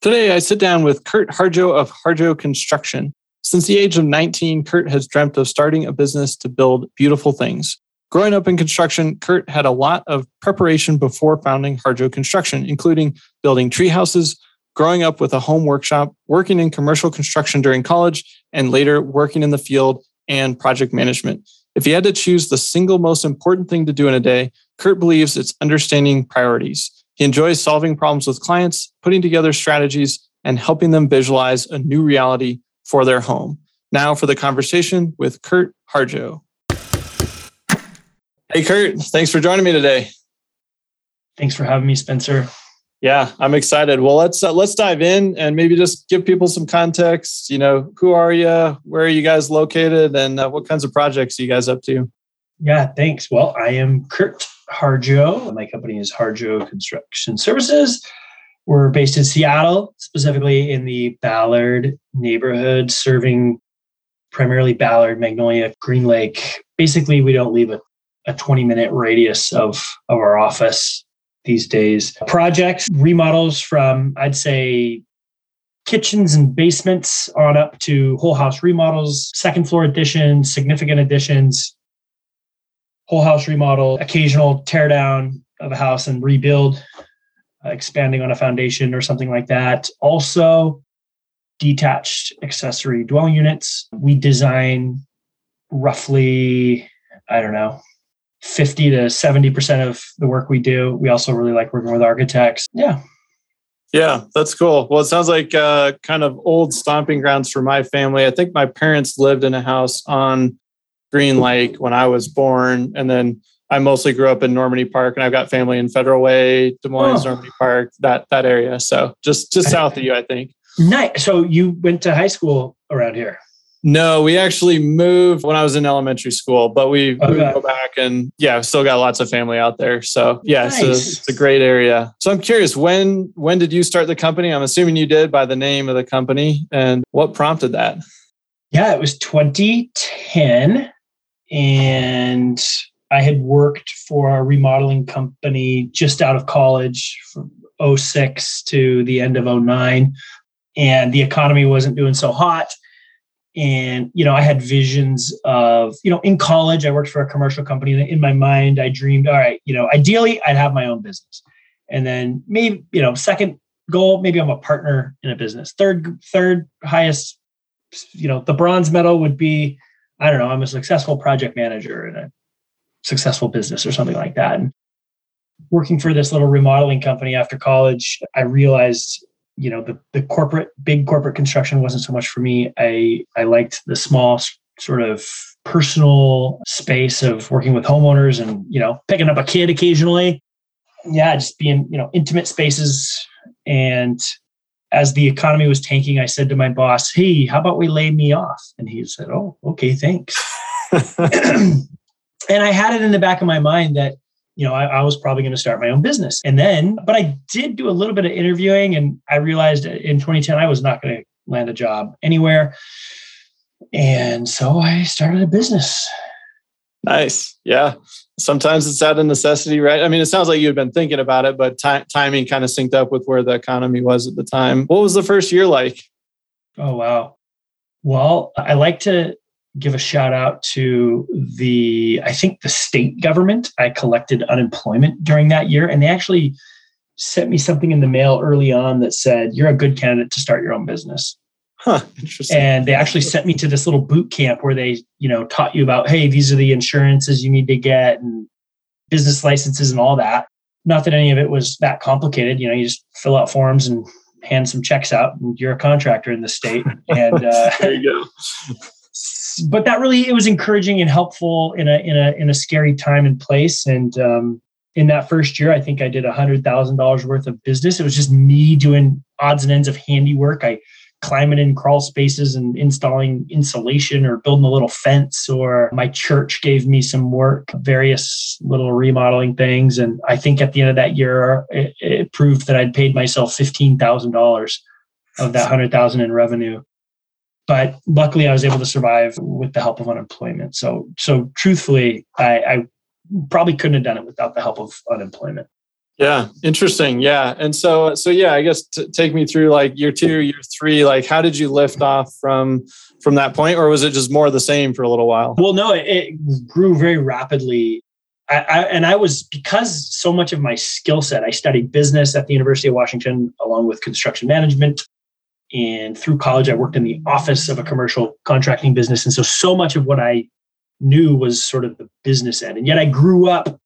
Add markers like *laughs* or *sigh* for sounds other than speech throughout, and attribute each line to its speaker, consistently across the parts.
Speaker 1: Today, I sit down with Kurt Harjo of Harjo Construction. Since the age of 19, Kurt has dreamt of starting a business to build beautiful things. Growing up in construction, Kurt had a lot of preparation before founding Harjo Construction, including building tree houses, growing up with a home workshop, working in commercial construction during college, and later working in the field and project management. If he had to choose the single most important thing to do in a day, Kurt believes it's understanding priorities. He enjoys solving problems with clients, putting together strategies, and helping them visualize a new reality for their home. Now for the conversation with Kurt Harjo. Hey, Kurt, thanks for joining me today.
Speaker 2: Thanks for having me, Spencer.
Speaker 1: Yeah, I'm excited. Well, let's uh, let's dive in and maybe just give people some context. You know, who are you? Where are you guys located? And uh, what kinds of projects are you guys up to?
Speaker 2: Yeah, thanks. Well, I am Kurt Harjo. My company is Harjo Construction Services. We're based in Seattle, specifically in the Ballard neighborhood, serving primarily Ballard, Magnolia, Green Lake. Basically, we don't leave a, a 20 minute radius of, of our office these days. Projects, remodels from, I'd say, kitchens and basements on up to whole house remodels, second floor additions, significant additions, whole house remodel, occasional tear down of a house and rebuild, uh, expanding on a foundation or something like that. Also, detached accessory dwelling units. We design roughly, I don't know, 50 to 70% of the work we do. We also really like working with architects. Yeah.
Speaker 1: Yeah, that's cool. Well, it sounds like uh, kind of old stomping grounds for my family. I think my parents lived in a house on Green Lake when I was born. And then I mostly grew up in Normandy Park and I've got family in Federal Way, Des Moines, oh. Normandy Park, that that area. So just just south of you, I think.
Speaker 2: Nice. So you went to high school around here?
Speaker 1: No, we actually moved when I was in elementary school, but we, okay. we go back and yeah, still got lots of family out there. So yeah, nice. it's, a, it's a great area. So I'm curious, when when did you start the company? I'm assuming you did by the name of the company, and what prompted that?
Speaker 2: Yeah, it was 2010, and I had worked for a remodeling company just out of college from 06 to the end of 09, and the economy wasn't doing so hot. And you know i had visions of you know in college i worked for a commercial company. And in my mind i dreamed all right you know ideally i'd have my own business. And then maybe you know second goal maybe i'm a partner in a business. Third third highest you know the bronze medal would be i don't know i'm a successful project manager in a successful business or something like that. And working for this little remodeling company after college i realized you know the the corporate big corporate construction wasn't so much for me. I i liked the small sort of personal space of working with homeowners and you know picking up a kid occasionally. Yeah just being you know intimate spaces and as the economy was tanking i said to my boss hey how about we lay me off and he said oh okay thanks *laughs* and i had it in the back of my mind that you know, I, I was probably going to start my own business. And then, but I did do a little bit of interviewing and I realized in 2010 I was not going to land a job anywhere. And so I started a business.
Speaker 1: Nice. Yeah. Sometimes it's out of necessity, right? I mean, it sounds like you had been thinking about it, but t- timing kind of synced up with where the economy was at the time. What was the first year like?
Speaker 2: Oh, wow. Well, I like to give a shout out to the, I think the state government. I collected unemployment during that year, and they actually sent me something in the mail early on that said, You're a good candidate to start your own business.
Speaker 1: Huh, interesting.
Speaker 2: And they actually sent me to this little boot camp where they, you know, taught you about, hey, these are the insurances you need to get and business licenses and all that. Not that any of it was that complicated. You know, you just fill out forms and hand some checks out, and you're a contractor in the state. *laughs* And uh, *laughs*
Speaker 1: there you go. *laughs*
Speaker 2: but that really it was encouraging and helpful in a in a in a scary time and place. And um, in that first year, I think I did a hundred thousand dollars worth of business. It was just me doing odds and ends of handiwork. I climbing in crawl spaces and installing insulation or building a little fence or my church gave me some work various little remodeling things. And i think at the end of that year it, it proved that i'd paid myself $15000 of that 100000 in revenue. But luckily i was able to survive with the help of unemployment. So so truthfully i, I probably couldn't have done it without the help of unemployment
Speaker 1: yeah, interesting. Yeah, and so so yeah, I guess t- take me through like year two, year three. Like, how did you lift off from from that point, or was it just more the same for a little while?
Speaker 2: Well, no, it, it grew very rapidly. I, I, and I was because so much of my skill set. I studied business at the University of Washington, along with construction management. And through college, I worked in the office of a commercial contracting business, and so so much of what I knew was sort of the business end. And yet, I grew up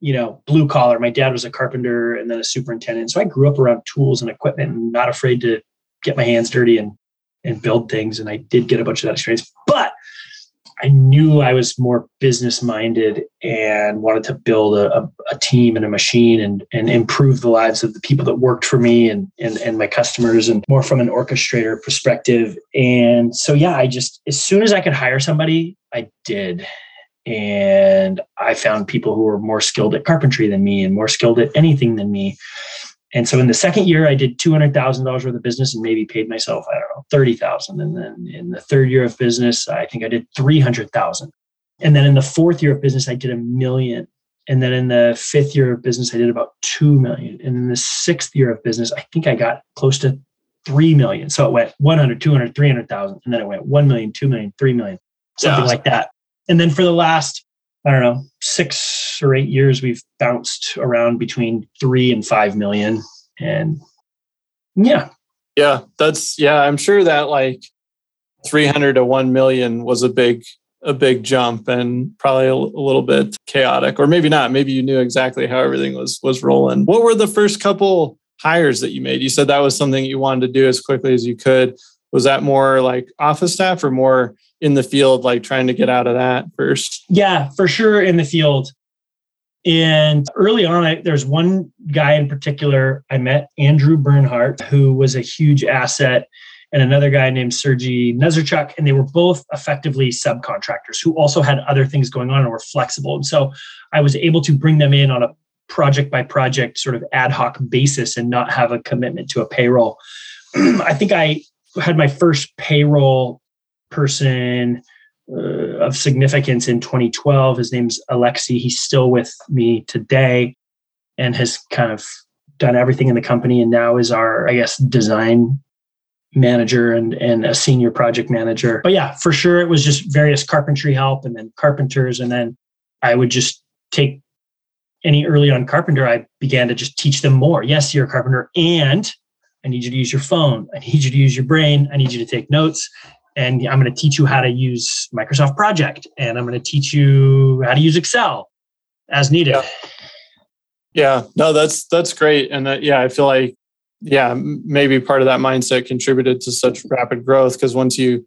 Speaker 2: you know, blue collar. My dad was a carpenter and then a superintendent. So I grew up around tools and equipment and not afraid to get my hands dirty and and build things. And I did get a bunch of that experience. But I knew I was more business minded and wanted to build a, a, a, team and a machine and, and improve the lives of the people that worked for me and, and, and my customers and more from an orchestrator perspective. And so, yeah, I just, as soon as I could hire somebody, I did and I found people who were more skilled at carpentry than me and more skilled at anything than me. And so in the second year, I did two hundred thousand dollars worth of business and maybe paid myself I don't know thirty thousand. And then in the third year of business, I think I did three hundred thousand. And then in the fourth year of business, I did a million. And then in the fifth year of business, I did about two million. And in the sixth year of business, I think I got close to 3 million. So it went 100, 200, 300,000. And then it went 1 million, 2 million, 3 million, something yeah. like that. And then for the last, I don't know, six or eight years, we've bounced around between three and five million. And yeah.
Speaker 1: Yeah. That's, yeah, I'm sure that like 300 to 1 million was a big, a big jump and probably a, a little bit chaotic, or maybe not. Maybe you knew exactly how everything was, was rolling. What were the first couple hires that you made? You said that was something you wanted to do as quickly as you could. Was that more like office staff or more in the field, like trying to get out of that first?
Speaker 2: Yeah, for sure in the field. And early on, I, there's one guy in particular I met, Andrew Bernhardt, who was a huge asset, and another guy named Sergey Nezerchuk. And they were both effectively subcontractors who also had other things going on and were flexible. And so I was able to bring them in on a project by project sort of ad hoc basis and not have a commitment to a payroll. *clears throat* I think I had my first payroll person uh, of significance in 2012. His name's Alexi. He's still with me today and has kind of done everything in the company and now is our, I guess, design manager and, and a senior project manager. But yeah, for sure, it was just various carpentry help and then carpenters. And then I would just take any early on carpenter, I began to just teach them more. Yes, you're a carpenter and I need you to use your phone. I need you to use your brain. I need you to take notes and I'm going to teach you how to use Microsoft Project and I'm going to teach you how to use Excel as needed.
Speaker 1: Yeah, yeah. no, that's that's great, and uh, yeah, I feel like yeah, maybe part of that mindset contributed to such rapid growth because once you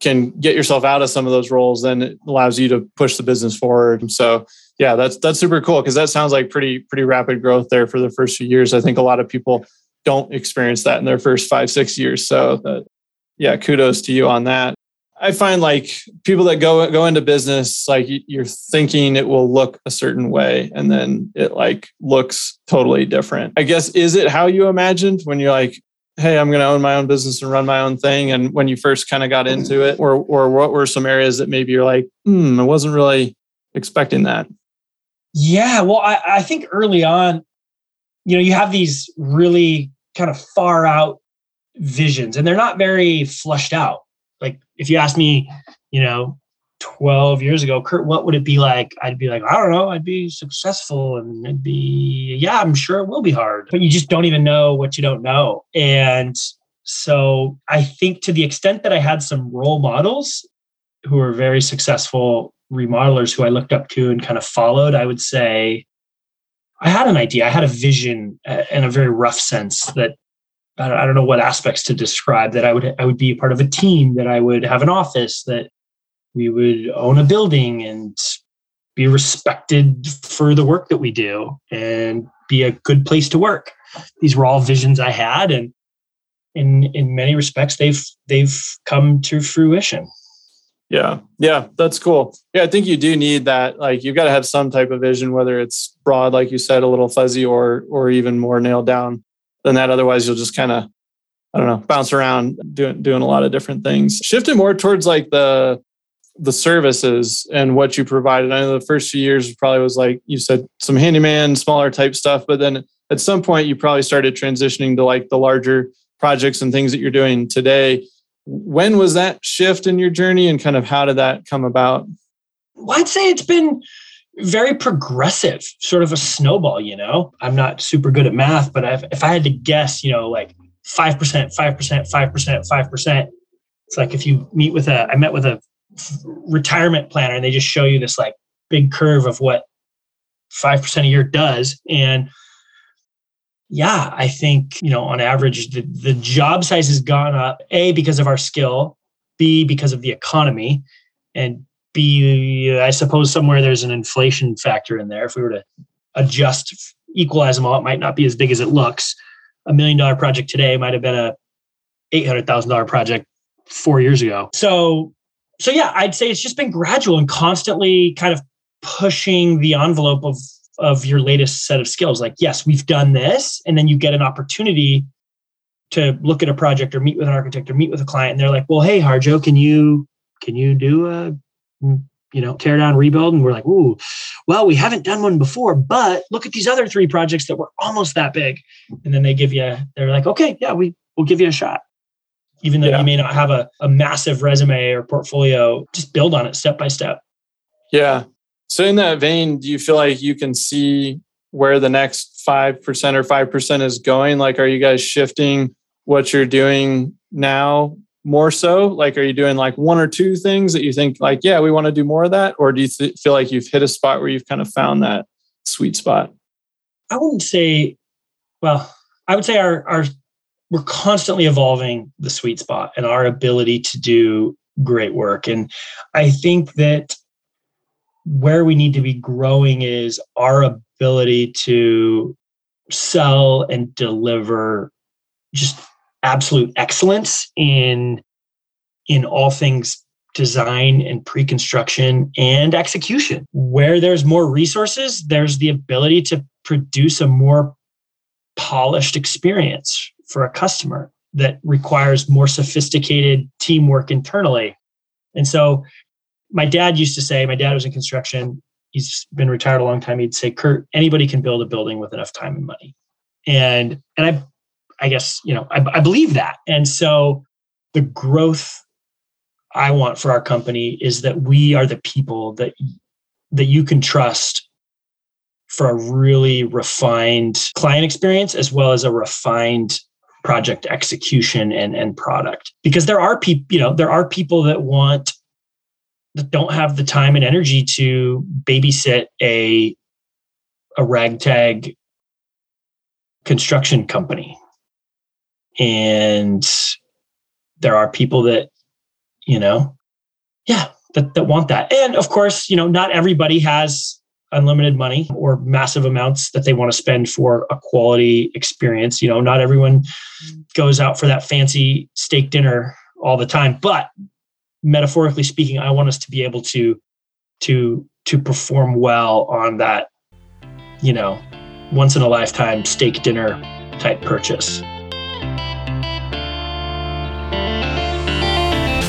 Speaker 1: can get yourself out of some of those roles, then it allows you to push the business forward. So yeah, that's that's super cool because that sounds like pretty pretty rapid growth there for the first few years. I think a lot of people don't experience that in their first five six years. So that, yeah, kudos to you on that. I find like people that go go into business, like you're thinking it will look a certain way, and then it like looks totally different. I guess is it how you imagined when you're like, hey, I'm going to own my own business and run my own thing, and when you first kind of got into it, or or what were some areas that maybe you're like, hmm, I wasn't really expecting that.
Speaker 2: Yeah, well, I, I think early on, you know, you have these really kind of far out visions and they're not very flushed out. Like if you ask me, you know, 12 years ago, Kurt, what would it be like? I'd be like, I don't know. I'd be successful and it'd be, yeah, I'm sure it will be hard, but you just don't even know what you don't know. And So I think to the extent that I had some role models who were very successful remodelers who I looked up to and kind of followed, I would say I had an idea. I had a vision in a very rough sense that I don't know what aspects to describe that I would I would be a part of a team that I would have an office that we would own a building and be respected for the work that we do and be a good place to work. These were all visions I had and in in many respects they've they've come to fruition.
Speaker 1: Yeah. Yeah. That's cool. Yeah. I think you do need that. Like you've got to have some type of vision, whether it's broad, like you said, a little fuzzy or, or even more nailed down than that. Otherwise you'll just kind of, I don't know, bounce around doing, doing a lot of different things. Shifting more towards like the, the services and what you provided. I know the first few years probably was like you said, some handyman, smaller type stuff, but then at some point you probably started transitioning to like the larger projects and things that you're doing today when was that shift in your journey and kind of how did that come about?
Speaker 2: Well, I'd say it's been very progressive, sort of a snowball, you know. I'm not super good at math, but I've, if I had to guess, you know, like 5%, 5%, 5%, 5%, it's like if you meet with a, I met with a retirement planner and they just show you this like big curve of what 5% a year does. And yeah, I think, you know, on average, the, the job size has gone up, A, because of our skill, B, because of the economy, and B, I suppose somewhere there's an inflation factor in there. If we were to adjust, equalize them all, it might not be as big as it looks. A million dollar project today might have been a $800,000 project four years ago. So, so yeah, I'd say it's just been gradual and constantly kind of pushing the envelope of of your latest set of skills like yes we've done this and then you get an opportunity to look at a project or meet with an architect or meet with a client and they're like well hey harjo can you can you do a you know tear down rebuild and we're like ooh well we haven't done one before but look at these other three projects that were almost that big and then they give you they're like okay yeah we we'll give you a shot even though yeah. you may not have a, a massive resume or portfolio just build on it step by step
Speaker 1: yeah so, in that vein, do you feel like you can see where the next 5% or 5% is going? Like, are you guys shifting what you're doing now more so? Like, are you doing like one or two things that you think, like, yeah, we want to do more of that? Or do you th- feel like you've hit a spot where you've kind of found that sweet spot?
Speaker 2: I wouldn't say, well, I would say our, our, we're constantly evolving the sweet spot and our ability to do great work. And I think that where we need to be growing is our ability to sell and deliver just absolute excellence in in all things design and pre-construction and execution where there's more resources there's the ability to produce a more polished experience for a customer that requires more sophisticated teamwork internally and so my dad used to say, my dad was in construction. He's been retired a long time. He'd say, Kurt, anybody can build a building with enough time and money. And, and I, I guess, you know, I, I believe that. And so the growth I want for our company is that we are the people that, that you can trust for a really refined client experience as well as a refined project execution and, and product because there are people you know there are people that want that don't have the time and energy to babysit a a ragtag construction company and there are people that you know yeah that, that want that and of course you know not everybody has unlimited money or massive amounts that they want to spend for a quality experience you know not everyone goes out for that fancy steak dinner all the time but metaphorically speaking, I want us to be able to to to perform well on that, you know, once in a lifetime steak dinner type purchase.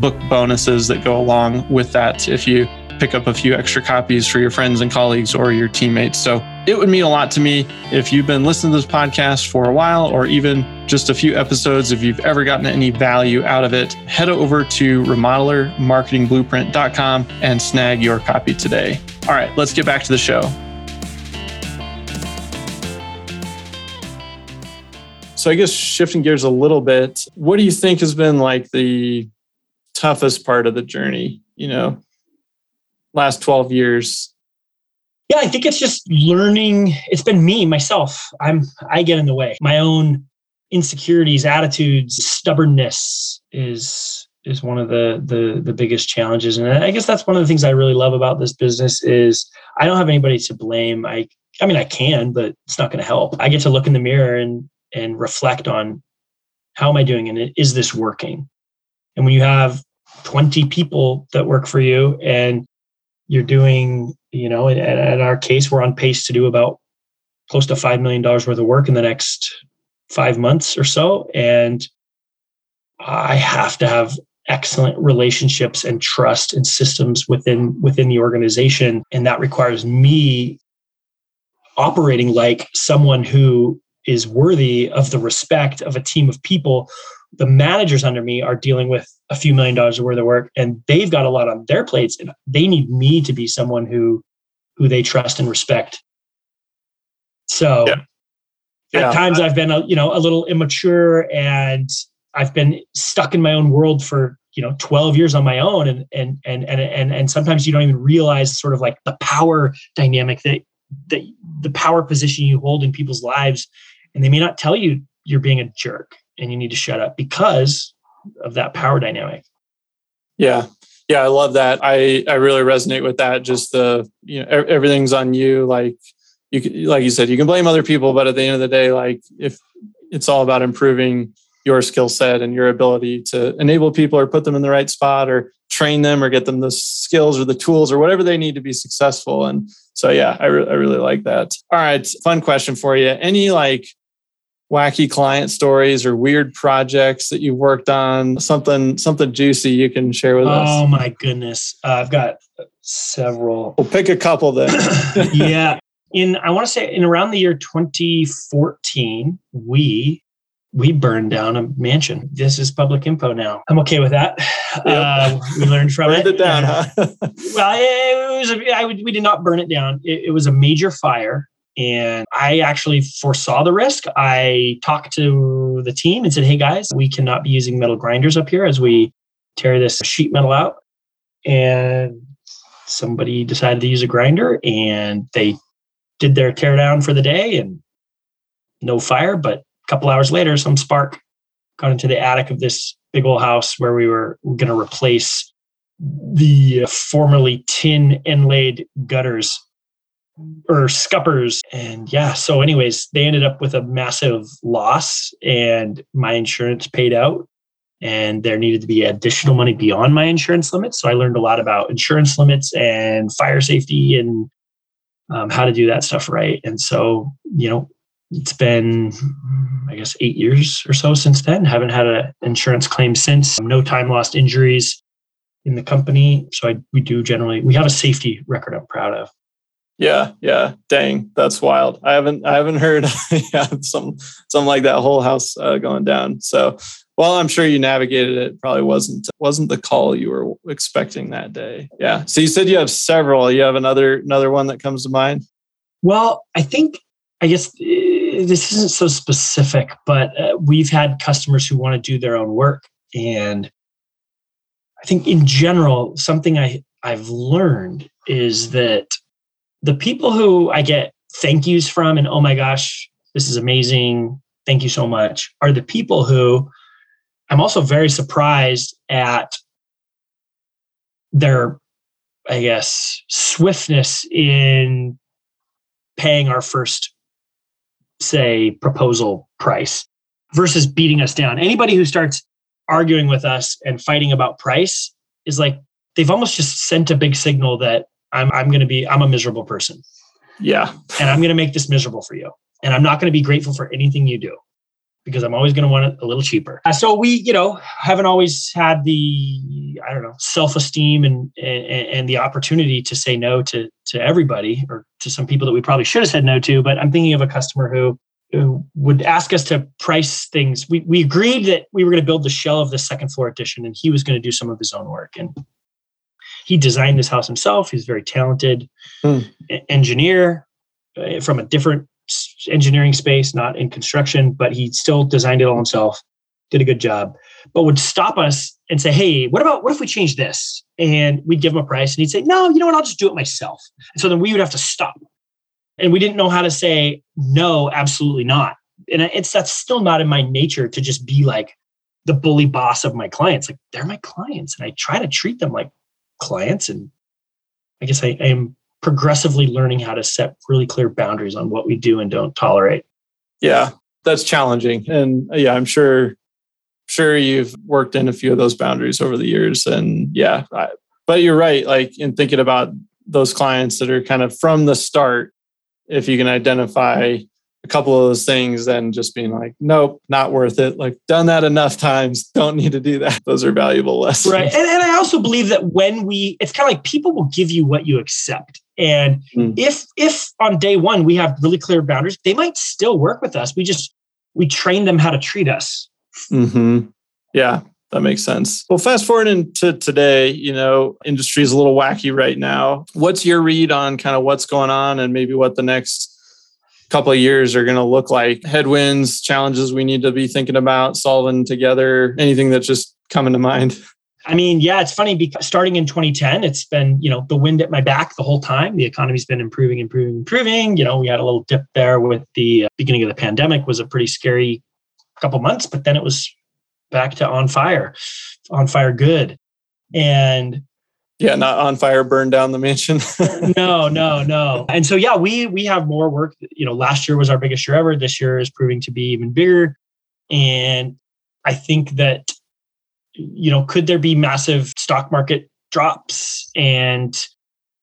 Speaker 1: book bonuses that go along with that if you pick up a few extra copies for your friends and colleagues or your teammates. So it would mean a lot to me if you've been listening to this podcast for a while or even just a few episodes. If you've ever gotten any value out of it, head over to remodelermarketingblueprint.com and snag your copy today. All right, let's get back to the show. So I guess shifting gears a little bit, what do you think has been like the toughest part of the journey? You know, last 12 years?
Speaker 2: Yeah, I think it's just learning. It's been me, myself. I'm I get in the way. My own insecurities, attitudes, stubbornness is is one of the the the biggest challenges. And I guess that's one of the things I really love about this business is I don't have anybody to blame. I I mean I can, but it's not going to help. I get to look in the mirror and and reflect on how am I doing and is this working? And when you have 20 people that work for you and you're doing, you know, in, in our case, we're on pace to do about close to $5 million worth of work in the next five months or so. And I have to have excellent relationships and trust and systems within within the organization and that requires me operating like someone who is worthy of the respect of a team of people the managers under me are dealing with a few million dollars worth of work and they've got a lot on their plates and they need me to be someone who who they trust and respect so yeah. Yeah. at times i've been a, you know a little immature and i've been stuck in my own world for you know 12 years on my own and and and and and, and sometimes you don't even realize sort of like the power dynamic that that the power position you hold in people's lives and they may not tell you you're being a jerk and you need to shut up because of that power dynamic.
Speaker 1: Yeah. Yeah, I love that. I I really resonate with that. Just the you know everything's on you. Like you like you said, you can blame other people, but at the end of the day, like if it's all about improving your skill set and your ability to enable people or put them in the right spot or train them or get them the skills or the tools or whatever they need to be successful. And so, yeah, I, re- I really like that. All right, fun question for you. Any like wacky client stories or weird projects that you've worked on something something juicy you can share with us?
Speaker 2: Oh my goodness. Uh, i've got several.
Speaker 1: We'll pick a couple then. *laughs*
Speaker 2: Yeah. In i want to say in around the year 2014 we we burned down a mansion. This is public info now. I'm okay with that. Yep. uh, we learned from it.
Speaker 1: Burned
Speaker 2: it,
Speaker 1: it down huh? *laughs*
Speaker 2: well it was a, I, we did not burn it down. It, it was a major fire and I actually foresaw the risk. I talked to the team and said, hey guys, we cannot be using metal grinders up here as we tear this sheet metal out. And somebody decided to use a grinder and they did their teardown for the day and no fire. But a couple hours later, some spark got into the attic of this big old house where we were going to replace the formerly tin inlaid gutters or scuppers. And yeah, so anyways, they ended up with a massive loss and my insurance paid out and there needed to be additional money beyond my insurance limits. So I learned a lot about insurance limits and fire safety and um, how to do that stuff right. And so, you know, it's been, I guess, eight years or so since then. Haven't had an insurance claim since. No time lost injuries in the company. So I, we do generally, we have a safety record I'm proud of.
Speaker 1: Yeah, yeah. Dang, that's wild. I haven't I haven't heard *laughs* yeah, some something like that whole house uh, going down. So, well, I'm sure you navigated it. Probably wasn't wasn't the call you were expecting that day. Yeah. So you said you have several. You have another another one that comes to mind.
Speaker 2: Well, I think I guess uh, this isn't so specific, but uh, we've had customers who want to do their own work, and I think in general, something I I've learned is that the people who I get thank yous from and oh my gosh, this is amazing. Thank you so much are the people who I'm also very surprised at their, I guess, swiftness in paying our first say proposal price versus beating us down. Anybody who starts arguing with us and fighting about price is like they've almost just sent a big signal that I'm I'm going to be I'm a miserable person.
Speaker 1: Yeah.
Speaker 2: And I'm going to make this miserable for you. And I'm not going to be grateful for anything you do because I'm always going to want it a little cheaper. Uh, so we, you know, haven't always had the I don't know self-esteem and, and and the opportunity to say no to to everybody or to some people that we probably should have said no to. But I'm thinking of a customer who who would ask us to price things. We we agreed that we were going to build the shell of the second floor addition, and he was going to do some of his own work. And he designed this house himself. He's a very talented hmm. engineer uh, from a different engineering space, not in construction, but he still designed it all himself, did a good job, but would stop us and say, Hey, what about, what if we change this? And we'd give him a price and he'd say, No, you know what? I'll just do it myself. And so then we would have to stop. And we didn't know how to say, No, absolutely not. And it's, that's still not in my nature to just be like the bully boss of my clients. Like they're my clients. And I try to treat them like clients. And I guess I, I am progressively learning how to set really clear boundaries on what we do and don't tolerate.
Speaker 1: Yeah, that's challenging. And uh, yeah, I'm sure sure you've worked in a few of those boundaries over the years and yeah, I, but you're right like in thinking about those clients that are kind of from the start if you can identify couple of those things and just being like nope not worth it like done that enough times don't need to do that *laughs* those are valuable lessons
Speaker 2: right and, and i also believe that when we it's kind of like people will give you what you accept and mm. if if on day one we have really clear boundaries, they might still work with us. We just we train them how to treat us.
Speaker 1: Mm-hmm. Yeah, that makes sense. Well, fast forward into today, you know, industry is a little wacky right now. What's your read on kind of what's going on and maybe what the next couple of years are going to look like? Headwinds, challenges we need to be thinking about, solving together, anything that's just coming to mind?
Speaker 2: I mean, yeah, it's funny because starting in 2010, it's been, you know, the wind at my back the whole time. The economy's been improving, improving, improving. You know, we had a little dip there with the uh, beginning of the pandemic was a pretty scary couple months, but then it was back to on fire, on fire good. And
Speaker 1: yeah, not on fire, burn down the mansion. *laughs*
Speaker 2: no, no, no. And so yeah, we we have more work. You know, last year was our biggest year ever. This year is proving to be even bigger. And I think that you know, could there be massive stock market drops? And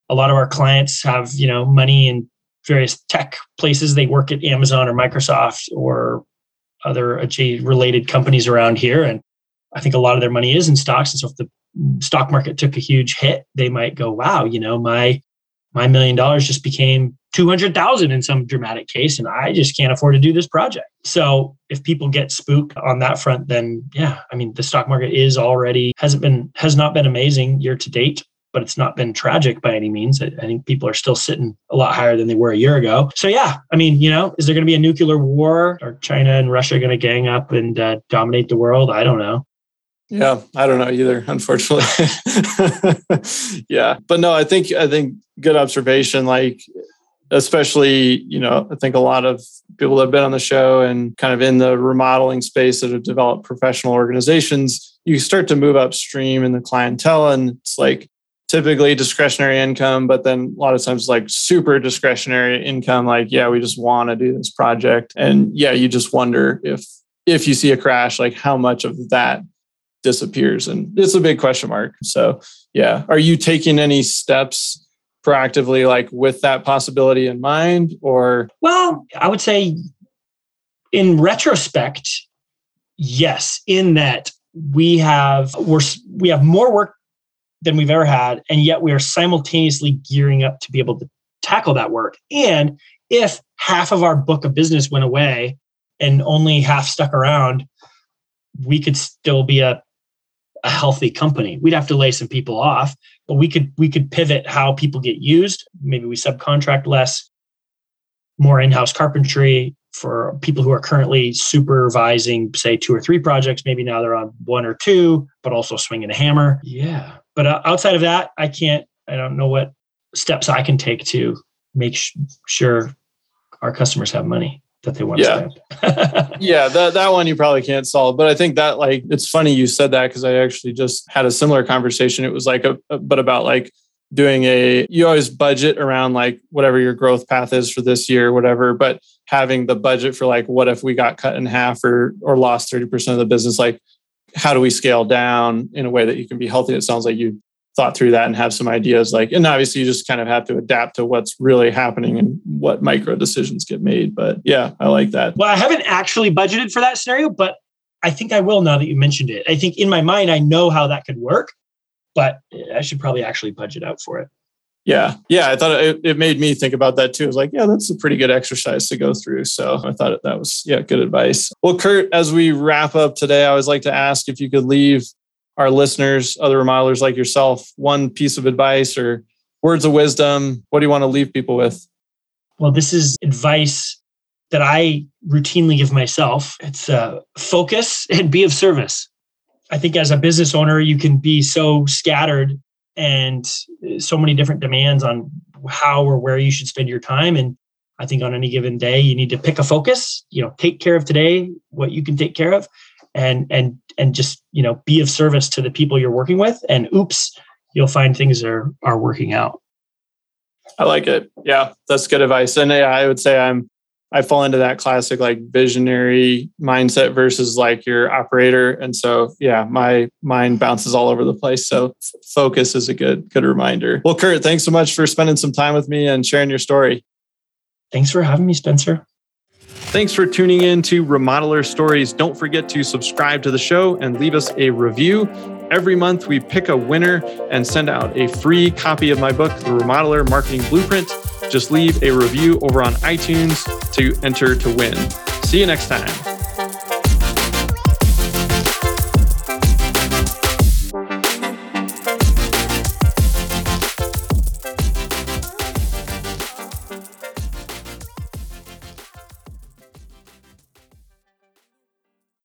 Speaker 2: a lot of our clients have, you know, money in various tech places. They work at Amazon or Microsoft or other uh, related companies around here. And I think a lot of their money is in stocks. And so if the stock market took a huge hit, they might go, wow, you know, my my million dollars just became 200,000 in some dramatic case and I just can't afford to do this project. So if people get spooked on that front then yeah, I mean the stock market is already hasn't been has not been amazing year to date, but it's not been tragic by any means. I, think people are still sitting a lot higher than they were a year ago. So yeah, I mean, you know, is there going to be a nuclear war? Are China and Russia going to gang up and uh, dominate the world? I don't know.
Speaker 1: Yeah, I don't know either, unfortunately. *laughs* yeah, but no, I think I think good observation. Like especially, you know, I think a lot of people that have been on the show and kind of in the remodeling space that have developed professional organizations, you start to move upstream in the clientele. And it's like typically discretionary income, but then a lot of times like super discretionary income, like, yeah, we just want to do this project. And yeah, you just wonder if if you see a crash, like how much of that disappears. And it's a big question mark. So yeah. Are you taking any steps? proactively like with that possibility in mind or
Speaker 2: well i would say in retrospect yes in that we have we're we have more work than we've ever had and yet we are simultaneously gearing up to be able to tackle that work and if half of our book of business went away and only half stuck around we could still be a, a healthy company. We'd have to lay some people off but we could we could pivot how people get used. Maybe we subcontract less more in-house carpentry for people who are currently supervising say two or three projects. Maybe now they're on one or two but also swinging a hammer. Yeah. But uh, outside of that i can't i don't know what steps i can take to make sh- sure our customers have money that they want
Speaker 1: yeah. *laughs* yeah, that, that one you probably can't solve. But I think that like it's funny you said that because I actually just had a similar conversation. It was like a, a but about like doing a you always budget around like whatever your growth path is for this year whatever but having the budget for like what if we got cut in half or or lost 30% of the business like how do we scale down in a way that you can be healthy it sounds like you thought through that and have some ideas like and obviously you just kind of have to adapt to what's really happening and what micro decisions get made but yeah i like that
Speaker 2: well i haven't actually budgeted for that scenario but i think i will now that you mentioned it i think in my mind i know how that could work but I should probably actually budget out for it.
Speaker 1: Yeah. Yeah. I thought it, it made me think about that too. I was like, yeah, that's a pretty good exercise to go through. So I thought that was, yeah, good advice. Well, Kurt, as we wrap up today, I always like to ask if you could leave our listeners, other remodelers like yourself, one piece of advice or words of wisdom. What do you want to leave people with?
Speaker 2: Well, this is advice that I routinely give myself. It's uh, focus and be of service. I think as a business owner, you can be so scattered and so many different demands on how or where you should spend your time. And I think on any given day, you need to pick a focus, you know, take care of today, what you can take care of, and and and just, you know, be of service to the people you're working with. And oops, you'll find things are are working out.
Speaker 1: I like it. Yeah, that's good advice. And yeah, I would say I'm I fall into that classic like visionary mindset versus like your operator. And so, yeah, my mind bounces all over the place. So focus is a good, good reminder. Well, Kurt, thanks so much for spending some time with me and sharing your story.
Speaker 2: Thanks for having me, Spencer.
Speaker 1: Thanks for tuning in to Remodeler Stories. Don't forget to subscribe to the show and leave us a review. Every month, we pick a winner and send out a free copy of my book, The Remodeler Marketing Blueprint. Just leave a review over on iTunes to enter to win. See you next time.